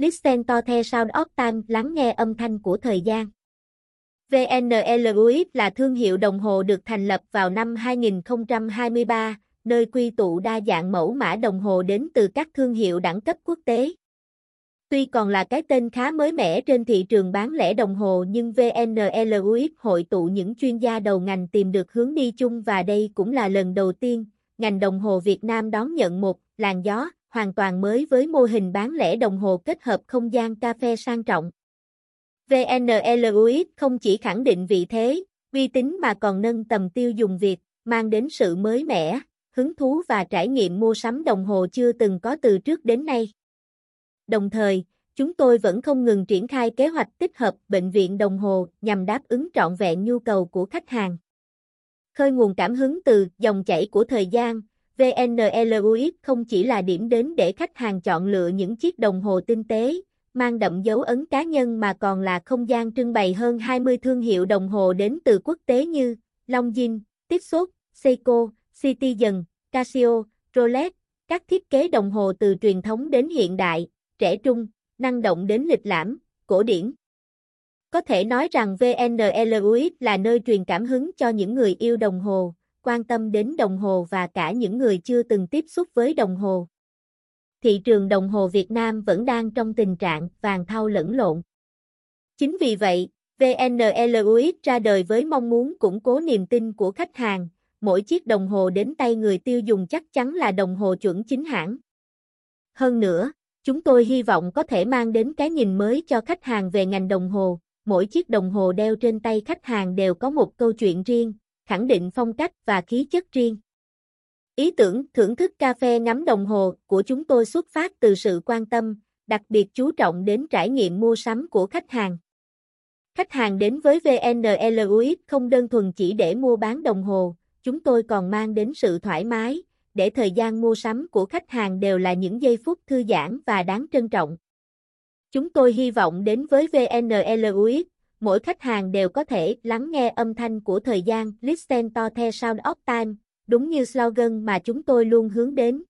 Listen to the sound of time, lắng nghe âm thanh của thời gian. VNLUIP là thương hiệu đồng hồ được thành lập vào năm 2023, nơi quy tụ đa dạng mẫu mã đồng hồ đến từ các thương hiệu đẳng cấp quốc tế. Tuy còn là cái tên khá mới mẻ trên thị trường bán lẻ đồng hồ nhưng VNLUIP hội tụ những chuyên gia đầu ngành tìm được hướng đi chung và đây cũng là lần đầu tiên ngành đồng hồ Việt Nam đón nhận một làn gió hoàn toàn mới với mô hình bán lẻ đồng hồ kết hợp không gian cà phê sang trọng. VNLUX không chỉ khẳng định vị thế, uy tín mà còn nâng tầm tiêu dùng Việt, mang đến sự mới mẻ, hứng thú và trải nghiệm mua sắm đồng hồ chưa từng có từ trước đến nay. Đồng thời, chúng tôi vẫn không ngừng triển khai kế hoạch tích hợp bệnh viện đồng hồ nhằm đáp ứng trọn vẹn nhu cầu của khách hàng. Khơi nguồn cảm hứng từ dòng chảy của thời gian, VNLUX không chỉ là điểm đến để khách hàng chọn lựa những chiếc đồng hồ tinh tế, mang đậm dấu ấn cá nhân mà còn là không gian trưng bày hơn 20 thương hiệu đồng hồ đến từ quốc tế như Longines, Tissot, Seiko, Citizen, Casio, Rolex, các thiết kế đồng hồ từ truyền thống đến hiện đại, trẻ trung, năng động đến lịch lãm, cổ điển. Có thể nói rằng VNLUX là nơi truyền cảm hứng cho những người yêu đồng hồ, quan tâm đến đồng hồ và cả những người chưa từng tiếp xúc với đồng hồ. Thị trường đồng hồ Việt Nam vẫn đang trong tình trạng vàng thau lẫn lộn. Chính vì vậy, VNLUX ra đời với mong muốn củng cố niềm tin của khách hàng, mỗi chiếc đồng hồ đến tay người tiêu dùng chắc chắn là đồng hồ chuẩn chính hãng. Hơn nữa, chúng tôi hy vọng có thể mang đến cái nhìn mới cho khách hàng về ngành đồng hồ, mỗi chiếc đồng hồ đeo trên tay khách hàng đều có một câu chuyện riêng, khẳng định phong cách và khí chất riêng. Ý tưởng thưởng thức cà phê ngắm đồng hồ của chúng tôi xuất phát từ sự quan tâm, đặc biệt chú trọng đến trải nghiệm mua sắm của khách hàng. Khách hàng đến với VNLUX không đơn thuần chỉ để mua bán đồng hồ, chúng tôi còn mang đến sự thoải mái, để thời gian mua sắm của khách hàng đều là những giây phút thư giãn và đáng trân trọng. Chúng tôi hy vọng đến với VNLUX, mỗi khách hàng đều có thể lắng nghe âm thanh của thời gian Listen to the sound of time, đúng như slogan mà chúng tôi luôn hướng đến.